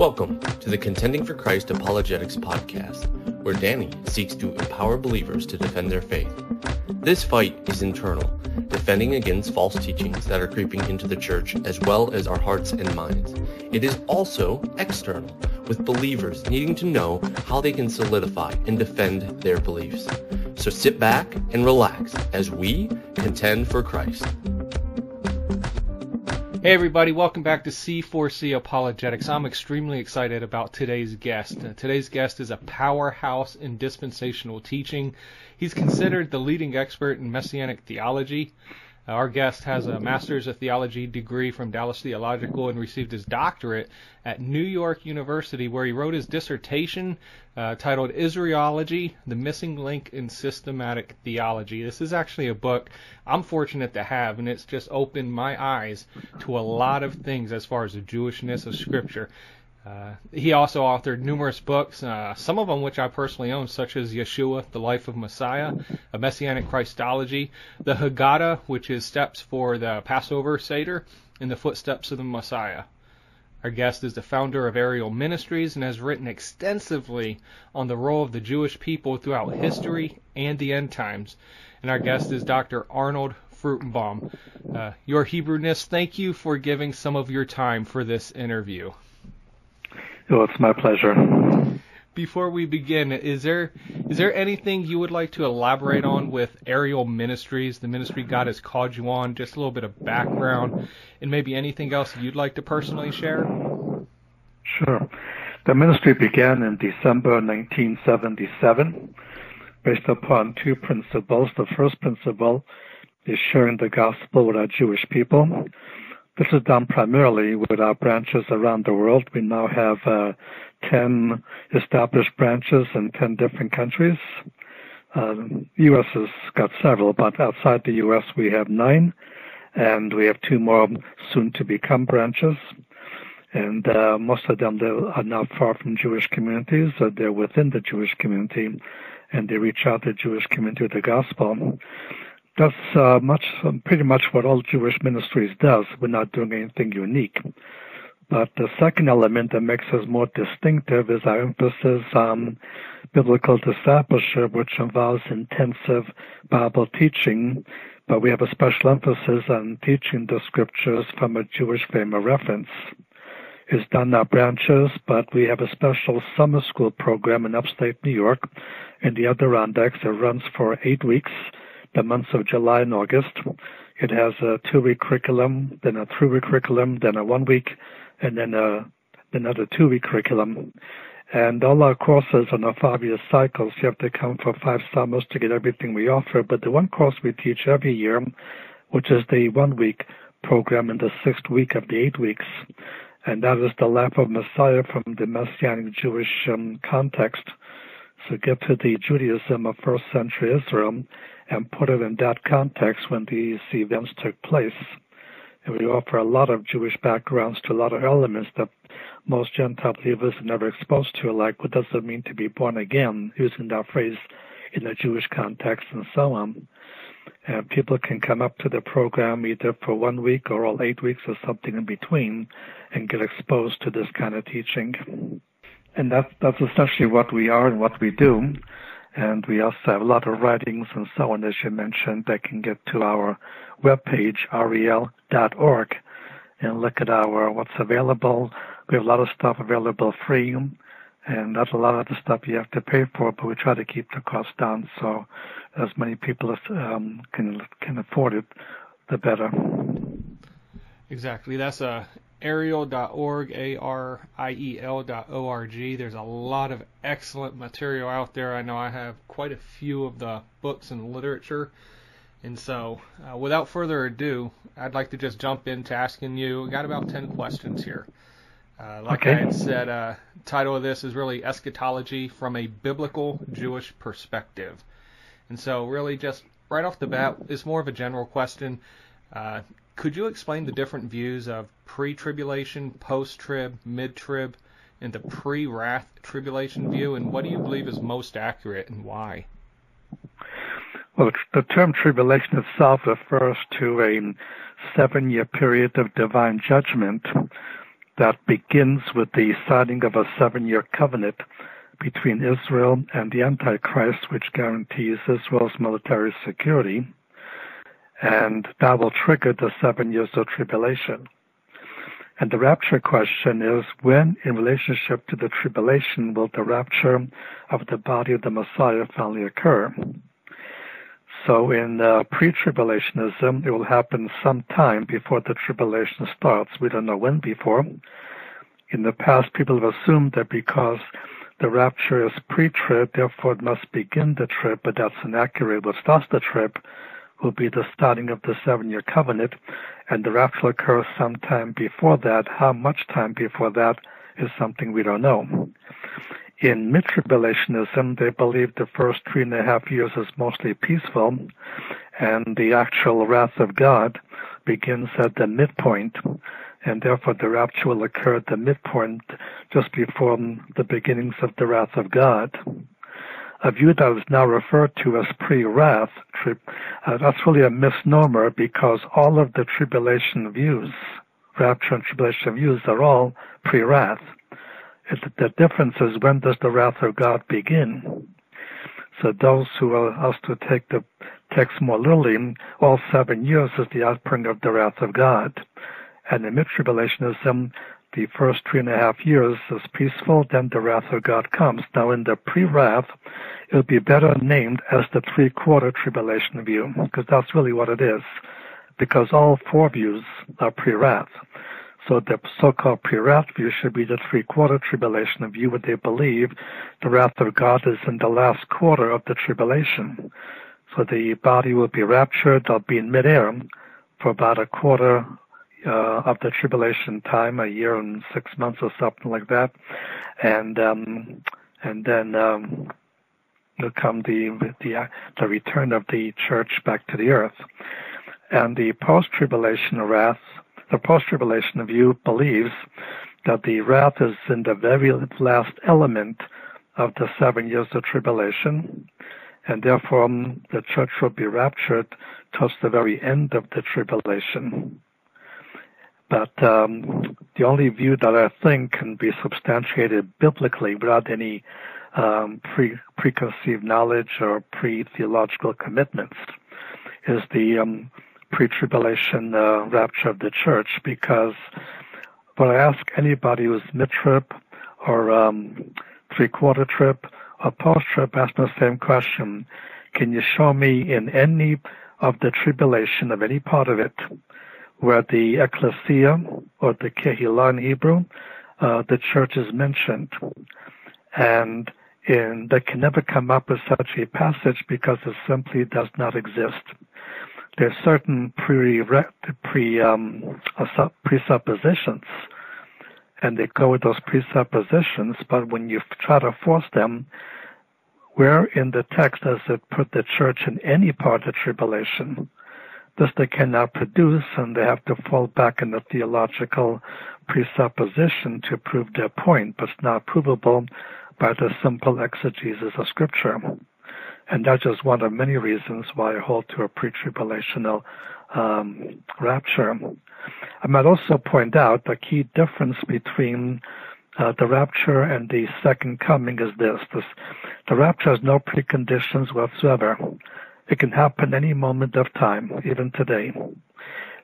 Welcome to the Contending for Christ Apologetics podcast, where Danny seeks to empower believers to defend their faith. This fight is internal, defending against false teachings that are creeping into the church as well as our hearts and minds. It is also external, with believers needing to know how they can solidify and defend their beliefs. So sit back and relax as we contend for Christ. Hey everybody, welcome back to C4C Apologetics. I'm extremely excited about today's guest. Uh, today's guest is a powerhouse in dispensational teaching. He's considered the leading expert in messianic theology. Our guest has a Master's of Theology degree from Dallas Theological and received his doctorate at New York University, where he wrote his dissertation uh, titled Israelology The Missing Link in Systematic Theology. This is actually a book I'm fortunate to have, and it's just opened my eyes to a lot of things as far as the Jewishness of Scripture. Uh, he also authored numerous books, uh, some of them which I personally own, such as Yeshua, The Life of Messiah, A Messianic Christology, The Haggadah, which is steps for the Passover Seder, and The Footsteps of the Messiah. Our guest is the founder of Ariel Ministries and has written extensively on the role of the Jewish people throughout history and the end times. And our guest is Dr. Arnold Fruchtenbaum. Uh, your Hebrewness, thank you for giving some of your time for this interview. Oh, it's my pleasure. Before we begin, is there is there anything you would like to elaborate on with Ariel Ministries, the ministry God has called you on? Just a little bit of background, and maybe anything else you'd like to personally share. Sure. The ministry began in December 1977, based upon two principles. The first principle is sharing the gospel with our Jewish people. This is done primarily with our branches around the world. We now have uh, 10 established branches in 10 different countries. Uh, U.S. has got several, but outside the U.S. we have nine, and we have two more soon to become branches. And uh, most of them are not far from Jewish communities. Uh, they're within the Jewish community, and they reach out to the Jewish community with the gospel. That's uh, much, um, pretty much what all Jewish ministries does. We're not doing anything unique. But the second element that makes us more distinctive is our emphasis on biblical discipleship, which involves intensive Bible teaching. But we have a special emphasis on teaching the scriptures from a Jewish frame of reference. It's done in our branches, but we have a special summer school program in upstate New York in the Adirondacks that runs for eight weeks the months of July and August. It has a two-week curriculum, then a three-week curriculum, then a one-week, and then a, another two-week curriculum. And all our courses on a five-year cycle, so you have to come for five summers to get everything we offer. But the one course we teach every year, which is the one-week program in the sixth week of the eight weeks, and that is the life of Messiah from the Messianic Jewish um, context. So get to the Judaism of first century Israel and put it in that context when these events took place. And we offer a lot of Jewish backgrounds to a lot of elements that most Gentile believers are never exposed to, like what does it mean to be born again, using that phrase in a Jewish context and so on. And people can come up to the program either for one week or all eight weeks or something in between and get exposed to this kind of teaching. And that's, that's essentially what we are and what we do. And we also have a lot of writings and so on, as you mentioned, that can get to our webpage, rel.org, and look at our what's available. We have a lot of stuff available free, and that's a lot of the stuff you have to pay for, but we try to keep the cost down so as many people as um, can can afford it, the better. Exactly. That's a ariel.org, A-R-I-E-L.org. There's a lot of excellent material out there. I know I have quite a few of the books and literature. And so, uh, without further ado, I'd like to just jump into asking you. We got about 10 questions here. Uh, like okay. I had said, uh, title of this is really eschatology from a biblical Jewish perspective. And so, really, just right off the bat, it's more of a general question. Uh, could you explain the different views of pre-tribulation, post-trib, mid-trib, and the pre-wrath tribulation view, and what do you believe is most accurate and why? Well, the term tribulation itself refers to a seven-year period of divine judgment. that begins with the signing of a seven year covenant between Israel and the Antichrist, which guarantees Israel's military security. And that will trigger the seven years of tribulation. And the rapture question is when, in relationship to the tribulation, will the rapture of the body of the Messiah finally occur? So in uh, pre-tribulationism, it will happen sometime before the tribulation starts. We don't know when before. In the past, people have assumed that because the rapture is pre-trib, therefore it must begin the trib, but that's inaccurate. What starts the trib will be the starting of the seven-year covenant, and the rapture occurs sometime before that. How much time before that is something we don't know. In mid-tribulationism, they believe the first three and a half years is mostly peaceful, and the actual wrath of God begins at the midpoint, and therefore the rapture will occur at the midpoint just before the beginnings of the wrath of God a view that is now referred to as pre-wrath, uh, that's really a misnomer because all of the tribulation views, rapture and tribulation views, are all pre-wrath. It, the difference is when does the wrath of God begin? So those who are asked to take the text more literally, all seven years is the outpouring of the wrath of God. And in mid-tribulationism, the first three and a half years is peaceful, then the wrath of God comes. Now in the pre-wrath, it'll be better named as the three-quarter tribulation view, because that's really what it is. Because all four views are pre-wrath. So the so-called pre-wrath view should be the three-quarter tribulation view, where they believe the wrath of God is in the last quarter of the tribulation. So the body will be raptured, they'll be in midair for about a quarter uh, of the tribulation time, a year and six months or something like that, and um, and then um, will come the the the return of the church back to the earth, and the post-tribulation wrath, the post-tribulation view believes that the wrath is in the very last element of the seven years of tribulation, and therefore um, the church will be raptured towards the very end of the tribulation. But um, the only view that I think can be substantiated biblically without any um, pre preconceived knowledge or pre theological commitments is the um, pre tribulation uh, rapture of the church. Because when I ask anybody who's mid trib or um, three quarter trib or post trib, ask the same question: Can you show me in any of the tribulation of any part of it where the ecclesia or the kehillah in Hebrew, uh, the church is mentioned. And in, they can never come up with such a passage because it simply does not exist. There are certain pre, pre um, presuppositions, and they go with those presuppositions, but when you try to force them, where in the text does it put the church in any part of tribulation? This they cannot produce, and they have to fall back on the theological presupposition to prove their point, but it's not provable by the simple exegesis of Scripture. And that's just one of many reasons why I hold to a pre-tribulational um, rapture. I might also point out the key difference between uh, the rapture and the second coming is this. this. The rapture has no preconditions whatsoever. It can happen any moment of time, even today.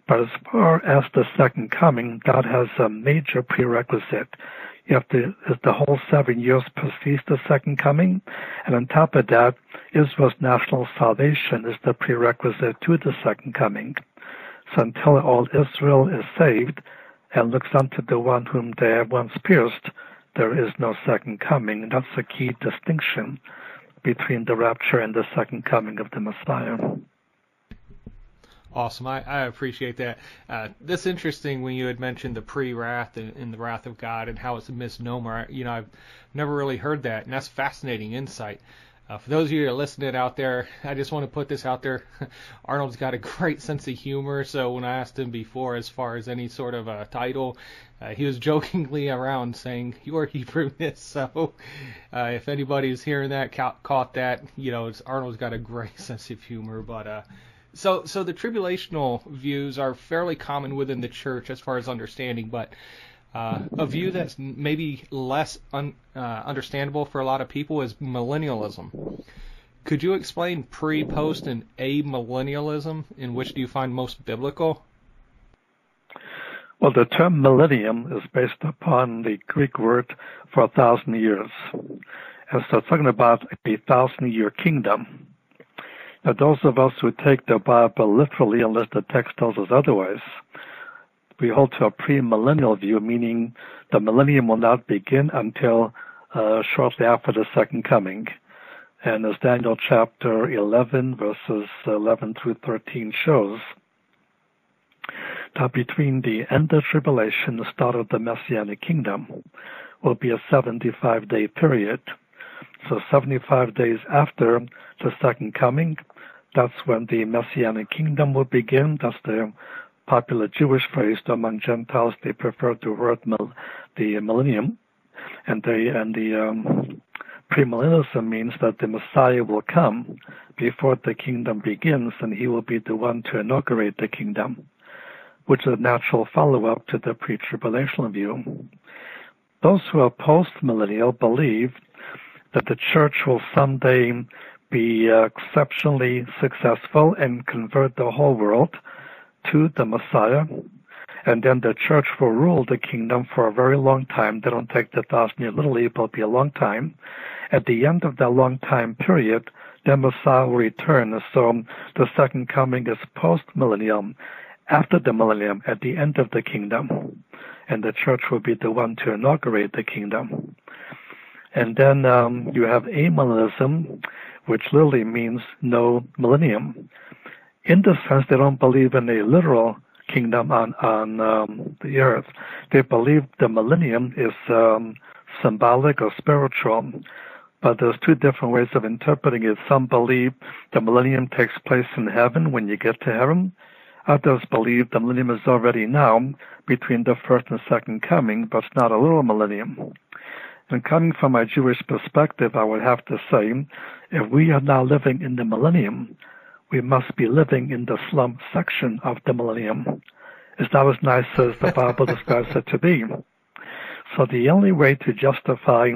But as far as the second coming, God has a major prerequisite. You have to, the whole seven years precedes the second coming, and on top of that, Israel's national salvation is the prerequisite to the second coming. So until all Israel is saved and looks unto the one whom they have once pierced, there is no second coming. That's a key distinction between the rapture and the second coming of the Messiah. Awesome. I, I appreciate that. Uh, that's interesting when you had mentioned the pre-wrath and, and, the wrath of God and how it's a misnomer. You know, I've never really heard that, and that's fascinating insight. Uh, for those of you that are listening out there, I just want to put this out there. Arnold's got a great sense of humor, so when I asked him before as far as any sort of a title, uh, he was jokingly around saying your Hebrewness. So uh, if anybody's hearing that, ca- caught that, you know, Arnold's got a great sense of humor. But uh, so so the tribulational views are fairly common within the church as far as understanding, but Uh, a view that's maybe less un, uh, understandable for a lot of people is millennialism. Could you explain pre, post, and amillennialism? In which do you find most biblical? Well, the term millennium is based upon the Greek word for a thousand years. And so it's talking about a thousand year kingdom. Now, those of us who take the Bible literally, unless the text tells us otherwise, we hold to a premillennial view, meaning the millennium will not begin until uh, shortly after the second coming. And as Daniel chapter 11, verses 11 through 13 shows, that between the end of tribulation and the start of the Messianic kingdom will be a 75 day period. So 75 days after the second coming, that's when the Messianic kingdom will begin. That's the popular Jewish phrase among Gentiles. They prefer the word mill the millennium, and the and the um, premillennialism means that the Messiah will come before the kingdom begins, and he will be the one to inaugurate the kingdom which is a natural follow-up to the pre-tribulational view. Those who are post-millennial believe that the church will someday be exceptionally successful and convert the whole world to the Messiah, and then the church will rule the kingdom for a very long time. They don't take the thousand year literally, but it'll be a long time. At the end of that long time period, the Messiah will return. So the second coming is post millennium after the millennium at the end of the kingdom, and the church will be the one to inaugurate the kingdom. And then um, you have amillennialism, which literally means no millennium. In the sense, they don't believe in a literal kingdom on on um, the earth. They believe the millennium is um, symbolic or spiritual. But there's two different ways of interpreting it. Some believe the millennium takes place in heaven when you get to heaven, Others believe the millennium is already now between the first and second coming, but it's not a little millennium. And coming from a Jewish perspective, I would have to say, if we are now living in the millennium, we must be living in the slum section of the millennium. It's not as nice as the Bible describes it to be. So the only way to justify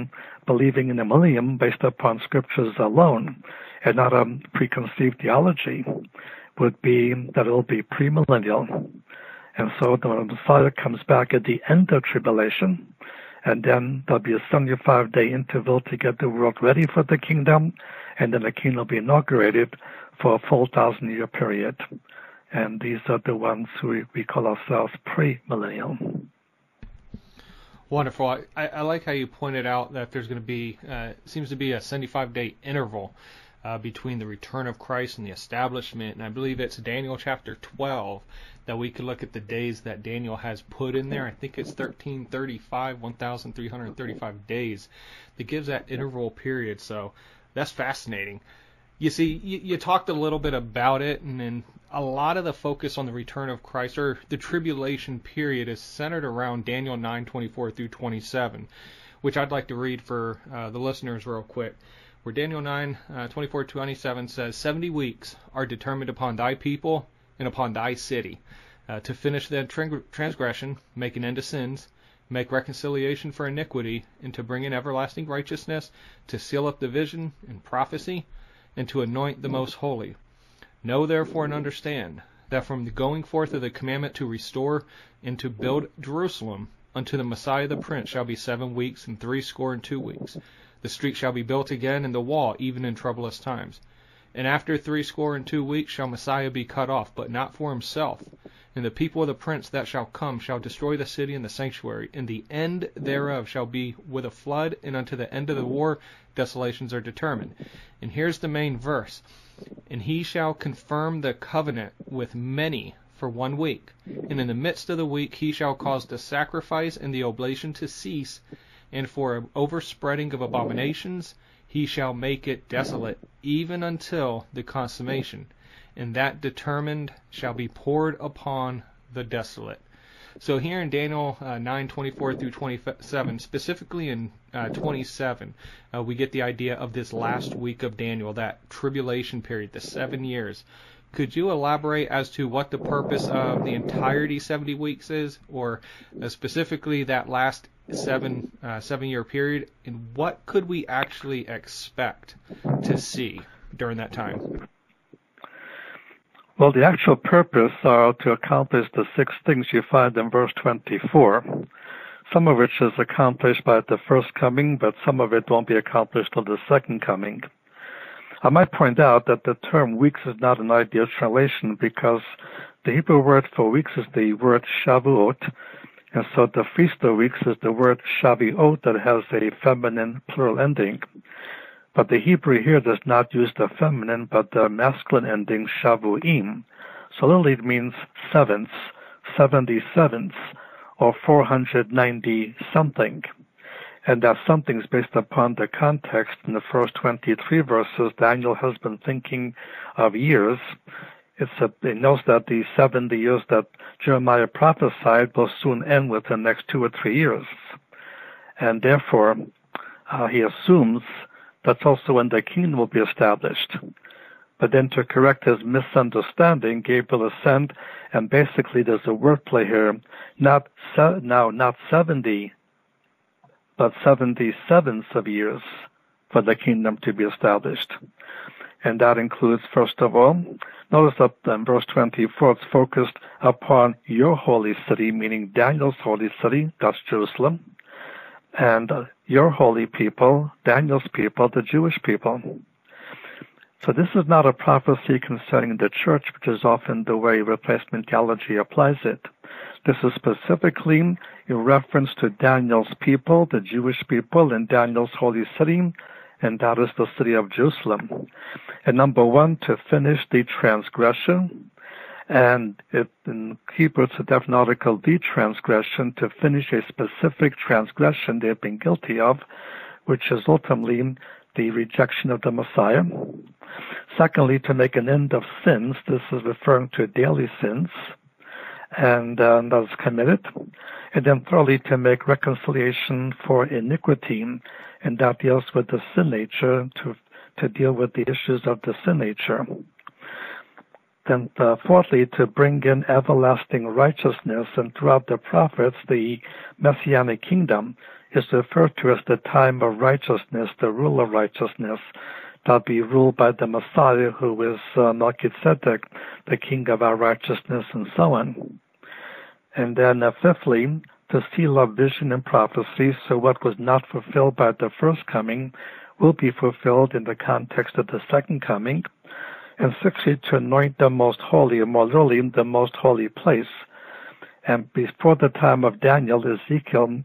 believing in the millennium based upon scriptures alone and not a preconceived theology would be that it will be premillennial. And so the Messiah comes back at the end of tribulation, and then there'll be a 75 day interval to get the world ready for the kingdom, and then the kingdom will be inaugurated for a 4,000 year period. And these are the ones who we call ourselves premillennial. Wonderful. I, I, like how you pointed out that there's going to be uh, seems to be a 75 day interval uh, between the return of Christ and the establishment. And I believe it's Daniel chapter 12 that we could look at the days that Daniel has put in there. I think it's 1335, 1335 days that gives that interval period. So that's fascinating. You see, you, you talked a little bit about it, and then a lot of the focus on the return of Christ or the tribulation period is centered around Daniel 9:24 through 27, which I'd like to read for uh, the listeners real quick. Where Daniel 9, uh, 24, 27 says, 70 weeks are determined upon thy people and upon thy city uh, to finish the transgression, make an end of sins, make reconciliation for iniquity, and to bring in everlasting righteousness, to seal up the vision and prophecy, and to anoint the most holy. Know therefore and understand that from the going forth of the commandment to restore and to build Jerusalem unto the Messiah the Prince shall be seven weeks and threescore and two weeks. The street shall be built again, and the wall, even in troublous times. And after threescore and two weeks shall Messiah be cut off, but not for himself. And the people of the prince that shall come shall destroy the city and the sanctuary, and the end thereof shall be with a flood, and unto the end of the war desolations are determined. And here's the main verse. And he shall confirm the covenant with many for one week. And in the midst of the week he shall cause the sacrifice and the oblation to cease, and for overspreading of abominations he shall make it desolate, even until the consummation, and that determined shall be poured upon the desolate. So here in Daniel uh, 9:24 through 27, specifically in uh, 27, uh, we get the idea of this last week of Daniel, that tribulation period, the seven years, Could you elaborate as to what the purpose of the entirety 70 weeks is, or uh, specifically that last seven uh, seven year period, and what could we actually expect to see during that time? Well, the actual purpose are to accomplish the six things you find in verse 24, some of which is accomplished by the first coming, but some of it won't be accomplished till the second coming. I might point out that the term weeks is not an ideal translation because the Hebrew word for weeks is the word Shavuot, and so the Feast of Weeks is the word Shavuot that has a feminine plural ending. But the Hebrew here does not use the feminine but the masculine ending Shavuim. So literally it means sevenths, seventy sevenths, or 490 something and that something is based upon the context in the first 23 verses. Daniel has been thinking of years. It's a, he knows that the 70 years that Jeremiah prophesied will soon end within the next two or three years. And therefore, uh, he assumes that's also when the kingdom will be established. But then to correct his misunderstanding, Gabriel is sent, and basically there's a wordplay here. Not se- now, not 70 but 77 of years for the kingdom to be established. And that includes, first of all, notice that in verse 24 it's focused upon your holy city, meaning Daniel's holy city, that's Jerusalem, and your holy people, Daniel's people, the Jewish people. So this is not a prophecy concerning the church, which is often the way replacement theology applies it. This is specifically in reference to Daniel's people, the Jewish people in Daniel's holy city, and that is the city of Jerusalem. And number one, to finish the transgression, and it, in Hebrew it's a definite the transgression, to finish a specific transgression they have been guilty of, which is ultimately the rejection of the Messiah. Secondly, to make an end of sins. This is referring to daily sins and uh, that is committed. And then thirdly, to make reconciliation for iniquity, and that deals with the sin nature, to, to deal with the issues of the sin nature. Then uh, fourthly, to bring in everlasting righteousness, and throughout the prophets, the messianic kingdom is referred to as the time of righteousness, the rule of righteousness, that be ruled by the Messiah, who is uh, Melchizedek, the king of our righteousness, and so on. And then, uh, fifthly, the seal of vision and prophecy, so what was not fulfilled by the first coming will be fulfilled in the context of the second coming. And sixthly, to anoint the most holy, literally, the most holy place. And before the time of Daniel, Ezekiel,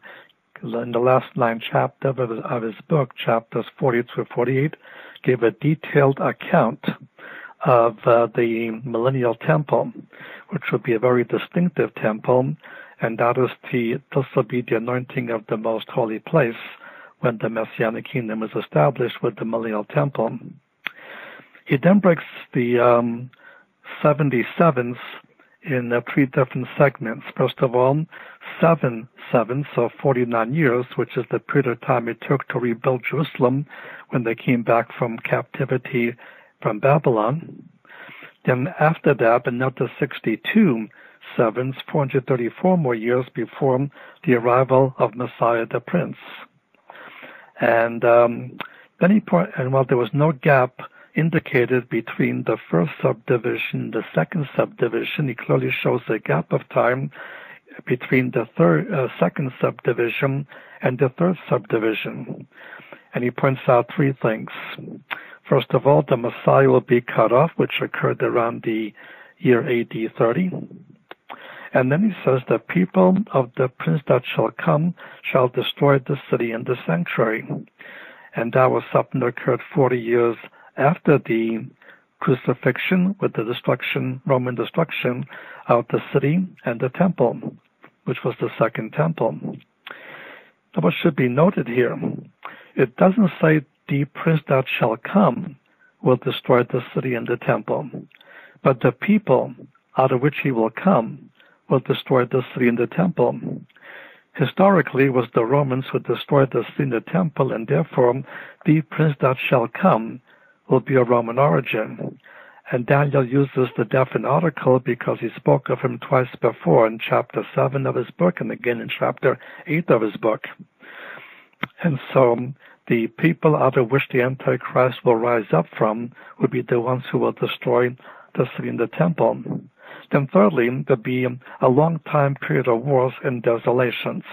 in the last nine chapters of his book, chapters 40 through 48, gave a detailed account of uh, the millennial temple, which will be a very distinctive temple, and that is the this will be the anointing of the most holy place when the messianic kingdom is established with the millennial temple. He then breaks the um, 77s in uh, three different segments. First of all, seven sevens, so 49 years, which is the period of time it took to rebuild Jerusalem when they came back from captivity from Babylon. Then after that, another 62 sevens, 434 more years before the arrival of Messiah the Prince. And um, then he point, and while there was no gap indicated between the first subdivision, the second subdivision, he clearly shows a gap of time between the third, uh, second subdivision and the third subdivision. And he points out three things. First of all, the Messiah will be cut off, which occurred around the year AD 30. And then he says, The people of the prince that shall come shall destroy the city and the sanctuary. And that was something that occurred 40 years after the crucifixion with the destruction, Roman destruction of the city and the temple, which was the second temple. Now, what should be noted here, it doesn't say the prince that shall come will destroy the city and the temple. But the people out of which he will come will destroy the city and the temple. Historically, it was the Romans who destroyed the city and the temple, and therefore the prince that shall come will be of Roman origin. And Daniel uses the definite article because he spoke of him twice before in chapter 7 of his book and again in chapter 8 of his book. And so the people out of which the Antichrist will rise up from will be the ones who will destroy the city and the temple. Then thirdly, there'll be a long time period of wars and desolations.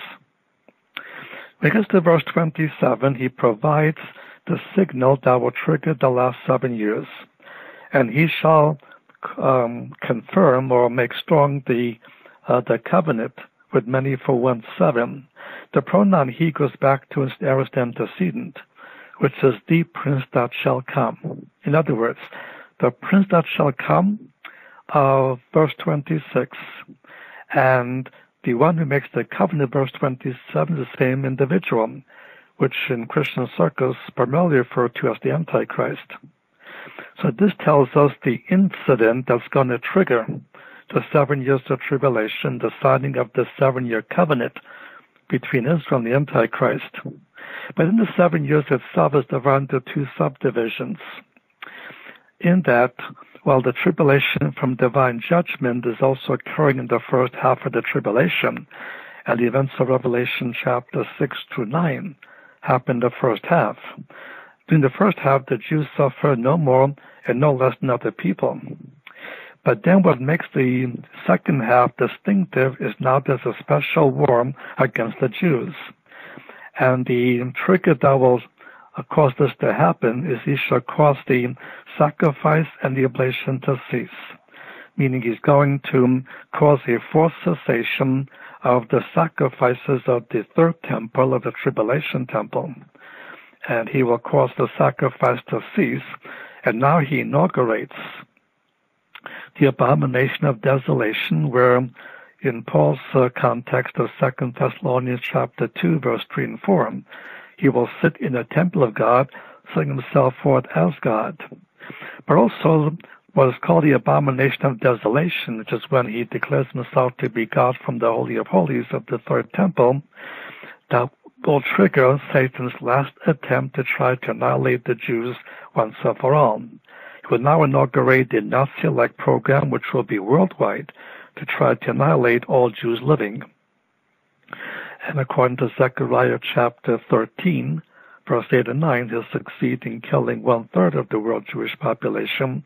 Because to verse 27, he provides the signal that will trigger the last seven years. And he shall um, confirm or make strong the, uh, the covenant with many for one seven. The pronoun he goes back to his aorist antecedent, which is the prince that shall come. In other words, the prince that shall come, uh, verse 26, and the one who makes the covenant, verse 27, is the same individual, which in Christian circles primarily referred to as the Antichrist. So this tells us the incident that's going to trigger the seven years of tribulation, the signing of the seven year covenant between Israel and the Antichrist. But in the seven years itself is divided into two subdivisions. In that, while the tribulation from divine judgment is also occurring in the first half of the tribulation, and the events of Revelation chapter 6 to 9 happen in the first half. During the first half, the Jews suffered no more and no less than other people. But then what makes the second half distinctive is now there's a special war against the Jews. And the trigger that will cause this to happen is he shall cause the sacrifice and the oblation to cease. Meaning he's going to cause a forced cessation of the sacrifices of the third temple, of the tribulation temple. And he will cause the sacrifice to cease. And now he inaugurates the abomination of desolation, where in Paul's uh, context of Second Thessalonians chapter 2, verse 3 and 4, he will sit in the temple of God, setting himself forth as God. But also what is called the abomination of desolation, which is when he declares himself to be God from the Holy of Holies of the third temple, that will trigger Satan's last attempt to try to annihilate the Jews once and for all. He will now inaugurate the Nazi-like program, which will be worldwide, to try to annihilate all Jews living. And according to Zechariah chapter 13, verse 8 and 9, he'll succeed in killing one third of the world Jewish population,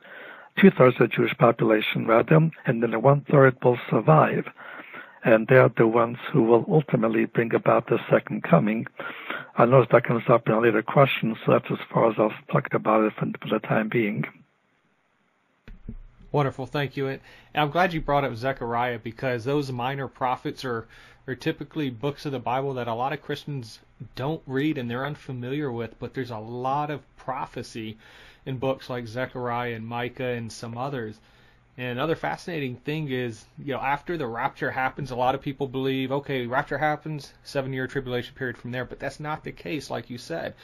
two thirds of the Jewish population rather, and then one third will survive. And they are the ones who will ultimately bring about the second coming. I know that comes up in a later question, so that's as far as I'll talk about it for, for the time being. Wonderful, thank you. And I'm glad you brought up Zechariah because those minor prophets are are typically books of the Bible that a lot of Christians don't read and they're unfamiliar with, but there's a lot of prophecy in books like Zechariah and Micah and some others. And another fascinating thing is, you know, after the rapture happens, a lot of people believe, okay, rapture happens, seven year tribulation period from there, but that's not the case, like you said.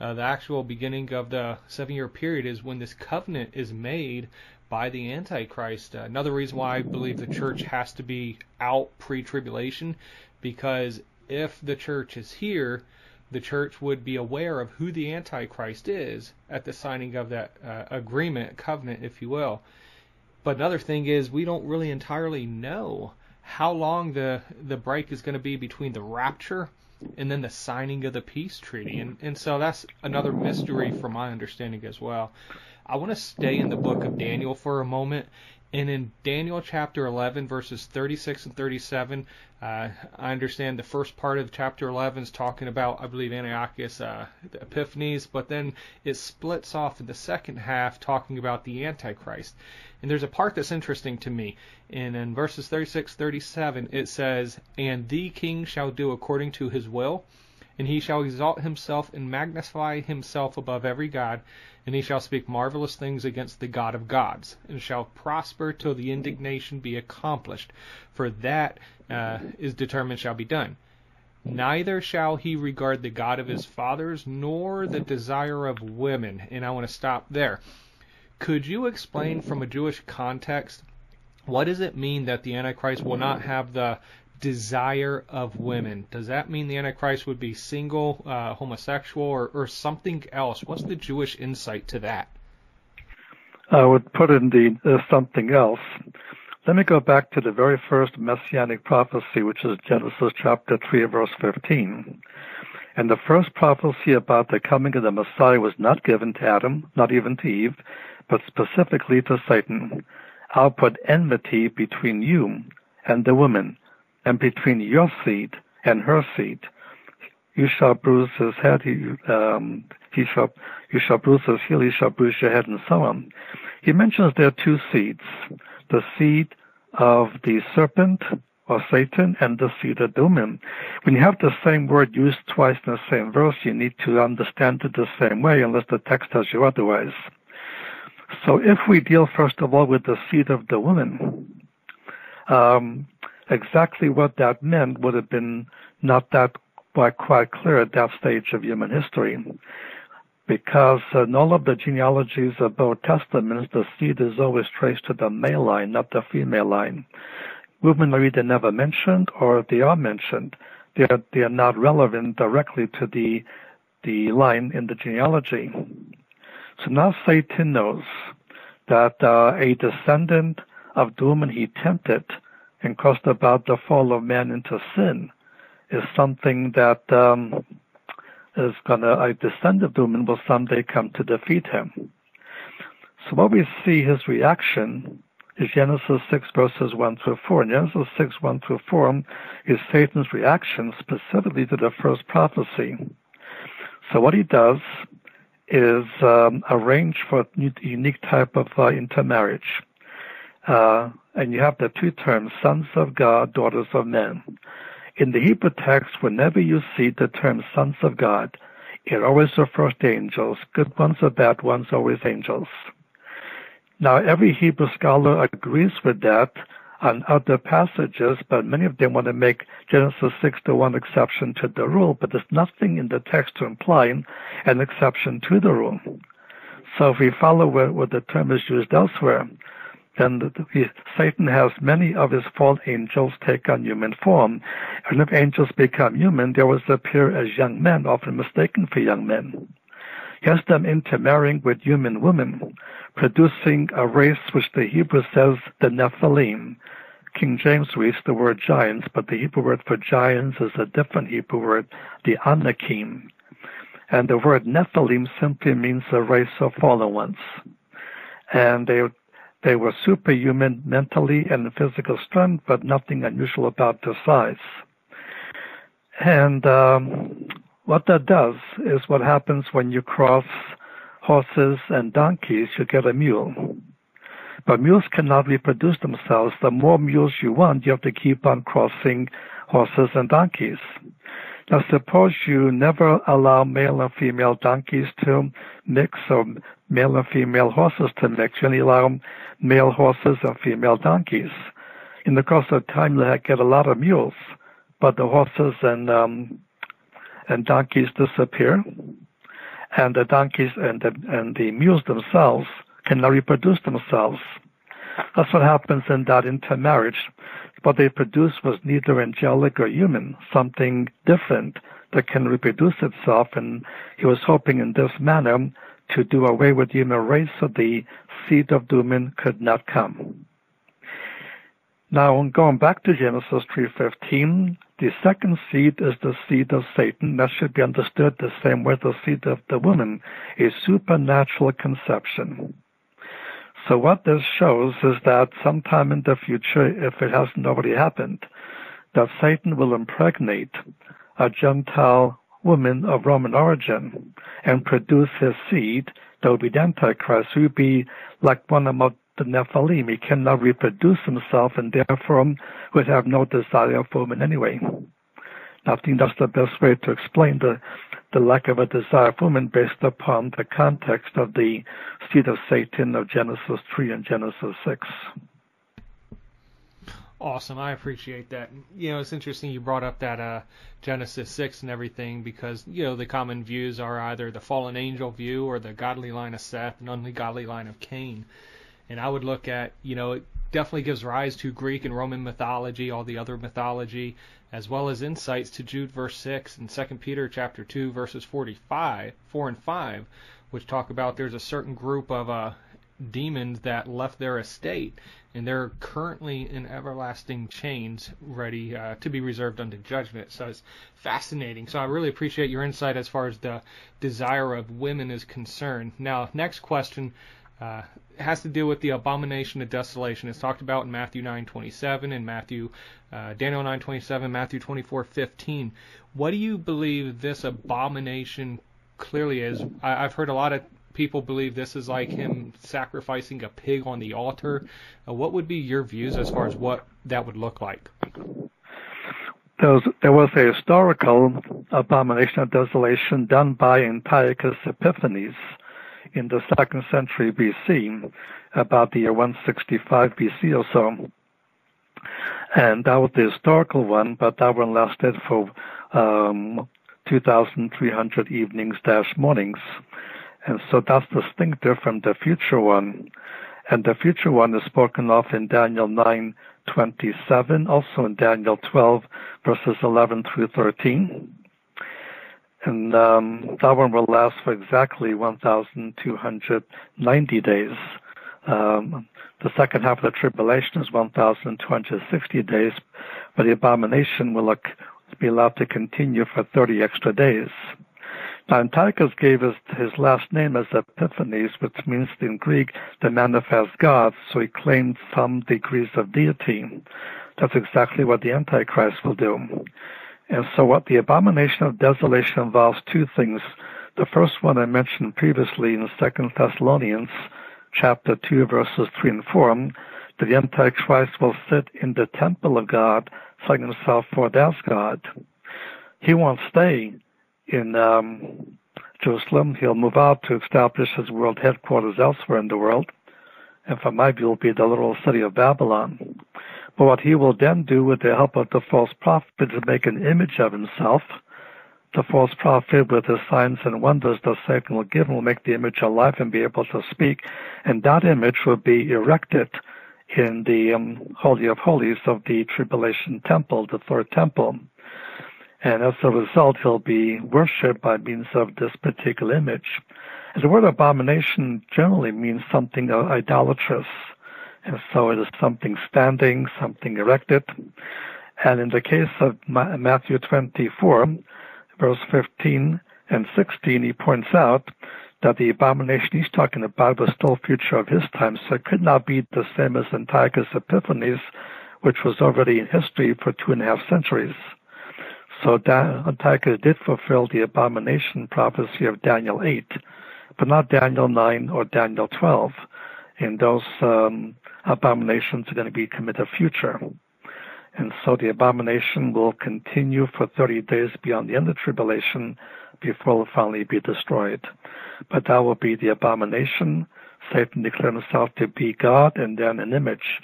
Uh, the actual beginning of the seven year period is when this covenant is made by the Antichrist. Uh, another reason why I believe the church has to be out pre tribulation, because if the church is here, the church would be aware of who the Antichrist is at the signing of that uh, agreement, covenant, if you will. But another thing is, we don't really entirely know how long the, the break is going to be between the rapture and then the signing of the peace treaty. And, and so that's another mystery from my understanding as well. I want to stay in the book of Daniel for a moment. And in Daniel chapter 11, verses 36 and 37, uh, I understand the first part of chapter 11 is talking about, I believe, Antiochus uh, Epiphanes, but then it splits off in the second half talking about the Antichrist. And there's a part that's interesting to me. And in verses 36 37, it says, And the king shall do according to his will, and he shall exalt himself and magnify himself above every God and he shall speak marvelous things against the God of gods, and shall prosper till the indignation be accomplished, for that uh, is determined shall be done. Neither shall he regard the God of his fathers, nor the desire of women. And I want to stop there. Could you explain from a Jewish context what does it mean that the Antichrist will not have the desire of women. Does that mean the Antichrist would be single, uh, homosexual, or, or something else? What's the Jewish insight to that? I would put in the uh, something else. Let me go back to the very first messianic prophecy, which is Genesis chapter 3, verse 15. And the first prophecy about the coming of the Messiah was not given to Adam, not even to Eve, but specifically to Satan. I'll put enmity between you and the woman, and between your seed and her seed. You shall bruise his head, he, um, he shall, you shall bruise his heel, he shall bruise your head, and so on. He mentions there are two seeds, the seed of the serpent or Satan and the seed of the woman. When you have the same word used twice in the same verse, you need to understand it the same way unless the text tells you otherwise. So if we deal first of all with the seed of the woman, um, exactly what that meant would have been not that quite, clear at that stage of human history. Because in all of the genealogies of both testaments, the seed is always traced to the male line, not the female line. Women are either never mentioned or they are mentioned. They are, they are not relevant directly to the, the line in the genealogy. So now Satan knows that uh, a descendant of the woman he tempted and caused about the fall of man into sin is something that um, is gonna a descendant of woman will someday come to defeat him. So what we see his reaction is Genesis 6 verses 1 through 4. In Genesis 6 1 through 4 is Satan's reaction specifically to the first prophecy. So what he does is um, arrange for a unique type of uh, intermarriage. Uh, and you have the two terms, sons of God, daughters of men. In the Hebrew text, whenever you see the term sons of God, it always refers to angels. Good ones or bad ones, always angels. Now, every Hebrew scholar agrees with that on other passages, but many of them want to make Genesis 6 to one exception to the rule, but there's nothing in the text to imply an exception to the rule. So if we follow where, where the term is used elsewhere, then the, the, Satan has many of his fallen angels take on human form. And if angels become human, they always appear as young men, often mistaken for young men. He has them intermarrying with human women, producing a race which the Hebrew says the Nephilim. King James reads the word giants, but the Hebrew word for giants is a different Hebrew word, the Anakim. And the word Nephilim simply means a race of fallen ones. And they they were superhuman mentally and physical strength, but nothing unusual about their size. And um, what that does is what happens when you cross horses and donkeys, you get a mule. But mules cannot reproduce themselves. The more mules you want, you have to keep on crossing horses and donkeys. Now suppose you never allow male and female donkeys to mix or male and female horses to mix. You only allow male horses and female donkeys. In the course of time, you get a lot of mules, but the horses and um, and donkeys disappear, and the donkeys and the, and the mules themselves cannot reproduce themselves. That's what happens in that intermarriage. What they produced was neither angelic or human, something different that can reproduce itself, and he was hoping in this manner to do away with the human race so the seed of woman could not come. Now, going back to Genesis 3.15, the second seed is the seed of Satan. That should be understood the same way the seed of the woman, a supernatural conception. So what this shows is that sometime in the future, if it hasn't already happened, that Satan will impregnate a Gentile woman of Roman origin and produce his seed, that will be the Antichrist, who will be like one of the Nephilim. He cannot reproduce himself and therefore would have no desire for women anyway. I think that's the best way to explain the, the lack of a desire for women based upon the context of the seed of Satan of Genesis 3 and Genesis 6. Awesome, I appreciate that. You know, it's interesting you brought up that uh, Genesis 6 and everything because, you know, the common views are either the fallen angel view or the godly line of Seth and ungodly line of Cain. And I would look at, you know, it definitely gives rise to Greek and Roman mythology, all the other mythology, as well as insights to Jude verse 6 and 2 Peter chapter 2 verses 45, 4 and 5, which talk about there's a certain group of uh, demons that left their estate, and they're currently in everlasting chains, ready uh, to be reserved unto judgment. So it's fascinating. So I really appreciate your insight as far as the desire of women is concerned. Now, next question. Uh, it has to do with the abomination of desolation. It's talked about in Matthew 9:27 and Matthew, uh, Daniel 9:27, Matthew 24:15. What do you believe this abomination clearly is? I, I've heard a lot of people believe this is like him sacrificing a pig on the altar. Uh, what would be your views as far as what that would look like? There was, there was a historical abomination of desolation done by Antiochus Epiphanes in the second century BC, about the year 165 BC or so. And that was the historical one, but that one lasted for um, 2,300 evenings dash mornings. And so that's distinctive from the future one. And the future one is spoken of in Daniel 9:27, also in Daniel 12 verses 11 through 13 and um, that one will last for exactly 1,290 days. Um, the second half of the tribulation is 1,260 days, but the abomination will be allowed to continue for 30 extra days. Now, Antiochus gave his, his last name as Epiphanes, which means in Greek the manifest God, so he claimed some degrees of deity. That's exactly what the Antichrist will do. And so what the abomination of desolation involves two things. The first one I mentioned previously in Second Thessalonians chapter 2 verses 3 and 4, that the Antichrist will sit in the temple of God, setting himself forth as God. He won't stay in um, Jerusalem. He'll move out to establish his world headquarters elsewhere in the world. And from my view, will be the literal city of Babylon. But what he will then do with the help of the false prophet is make an image of himself. The false prophet, with his signs and wonders that Satan will give will make the image alive and be able to speak. And that image will be erected in the um, Holy of Holies of the Tribulation Temple, the third temple. And as a result, he'll be worshipped by means of this particular image. And the word abomination generally means something idolatrous and so it is something standing, something erected. And in the case of Matthew 24, verse 15 and 16, he points out that the abomination he's talking about was still future of his time, so it could not be the same as Antiochus Epiphanes, which was already in history for two and a half centuries. So Antiochus did fulfill the abomination prophecy of Daniel 8, but not Daniel 9 or Daniel 12. In those um, abominations are going to be committed future. And so the abomination will continue for 30 days beyond the end of tribulation before it will finally be destroyed. But that will be the abomination. Satan declared himself to be God and then an image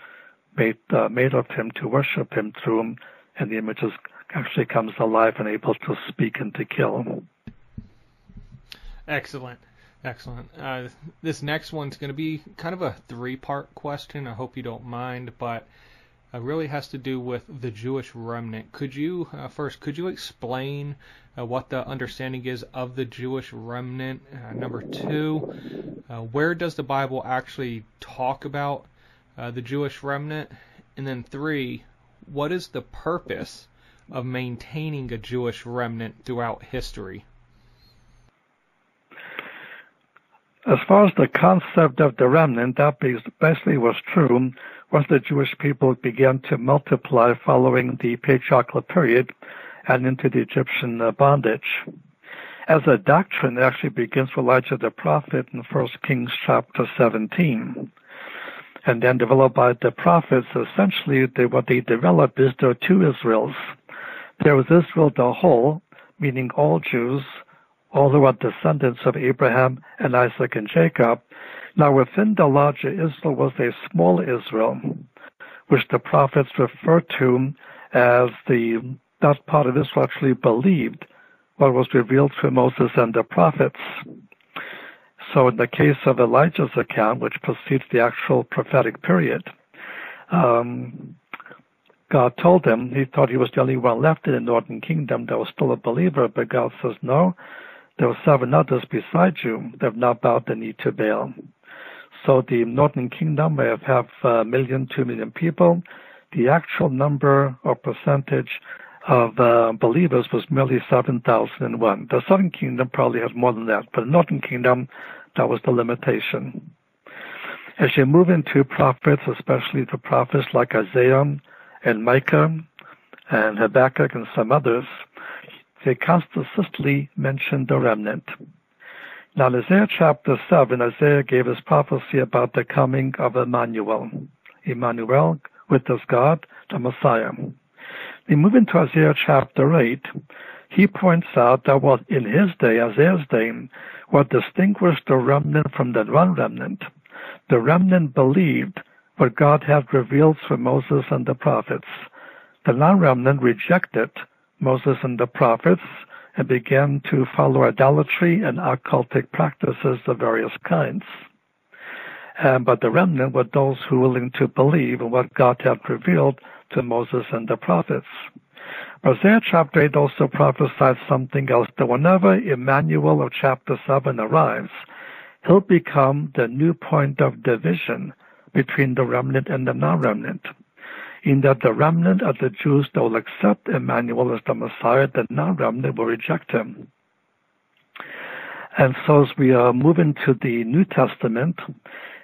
made, uh, made of him to worship him through him, and the image is, actually comes alive and able to speak and to kill. Excellent. Excellent. Uh, this next one's going to be kind of a three part question. I hope you don't mind, but it really has to do with the Jewish remnant. Could you, uh, first, could you explain uh, what the understanding is of the Jewish remnant? Uh, number two, uh, where does the Bible actually talk about uh, the Jewish remnant? And then three, what is the purpose of maintaining a Jewish remnant throughout history? As far as the concept of the remnant, that basically was true once the Jewish people began to multiply following the patriarchal period and into the Egyptian uh, bondage. As a doctrine, it actually begins with Elijah the prophet in 1 Kings chapter 17. And then developed by the prophets, essentially they, what they develop is there are two Israels. There was Israel the whole, meaning all Jews, all who are descendants of Abraham and Isaac and Jacob. Now within the larger Israel was a small Israel, which the prophets refer to as the that part of Israel actually believed what was revealed through Moses and the prophets. So in the case of Elijah's account, which precedes the actual prophetic period, um, God told him he thought he was the only one left in the northern kingdom that was still a believer, but God says, no, there were seven others beside you that have not bowed the knee to Baal. So the Northern Kingdom may have, have a million, two million people. The actual number or percentage of uh, believers was merely 7,001. The Southern Kingdom probably has more than that, but the Northern Kingdom, that was the limitation. As you move into prophets, especially the prophets like Isaiah and Micah and Habakkuk and some others, they consistently mention the remnant. Now, in Isaiah chapter 7, Isaiah gave his prophecy about the coming of Emmanuel. Emmanuel, with us God, the Messiah. We move into Isaiah chapter 8. He points out that what in his day, Isaiah's day, what distinguished the remnant from the non remnant. The remnant believed what God had revealed through Moses and the prophets. The non remnant rejected Moses and the prophets and began to follow idolatry and occultic practices of various kinds. But the remnant were those who were willing to believe in what God had revealed to Moses and the prophets. Isaiah chapter 8 also prophesied something else, that whenever Emmanuel of chapter 7 arrives, he'll become the new point of division between the remnant and the non-remnant in that the remnant of the Jews that will accept Emmanuel as the Messiah, the non-remnant will reject him. And so as we uh, move into the New Testament,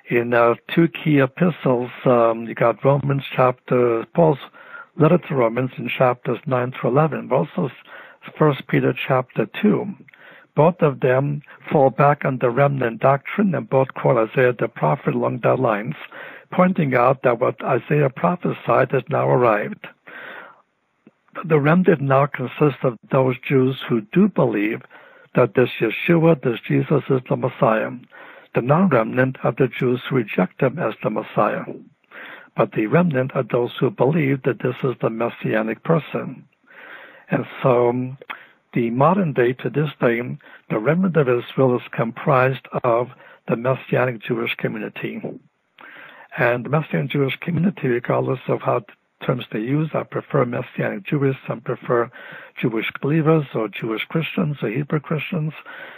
in uh, two key epistles, um, you got Romans chapter, Paul's letter to Romans in chapters 9 through 11, but also 1 Peter chapter 2. Both of them fall back on the remnant doctrine and both quote Isaiah the prophet along that lines pointing out that what Isaiah prophesied has now arrived. The remnant now consists of those Jews who do believe that this Yeshua, this Jesus is the Messiah. The non-remnant are the Jews who reject him as the Messiah. But the remnant are those who believe that this is the messianic person. And so the modern day to this day, the remnant of Israel is comprised of the messianic Jewish community. And the Messianic Jewish community, regardless of how terms they use, I prefer Messianic Jewish, some prefer Jewish believers or Jewish Christians or Hebrew Christians,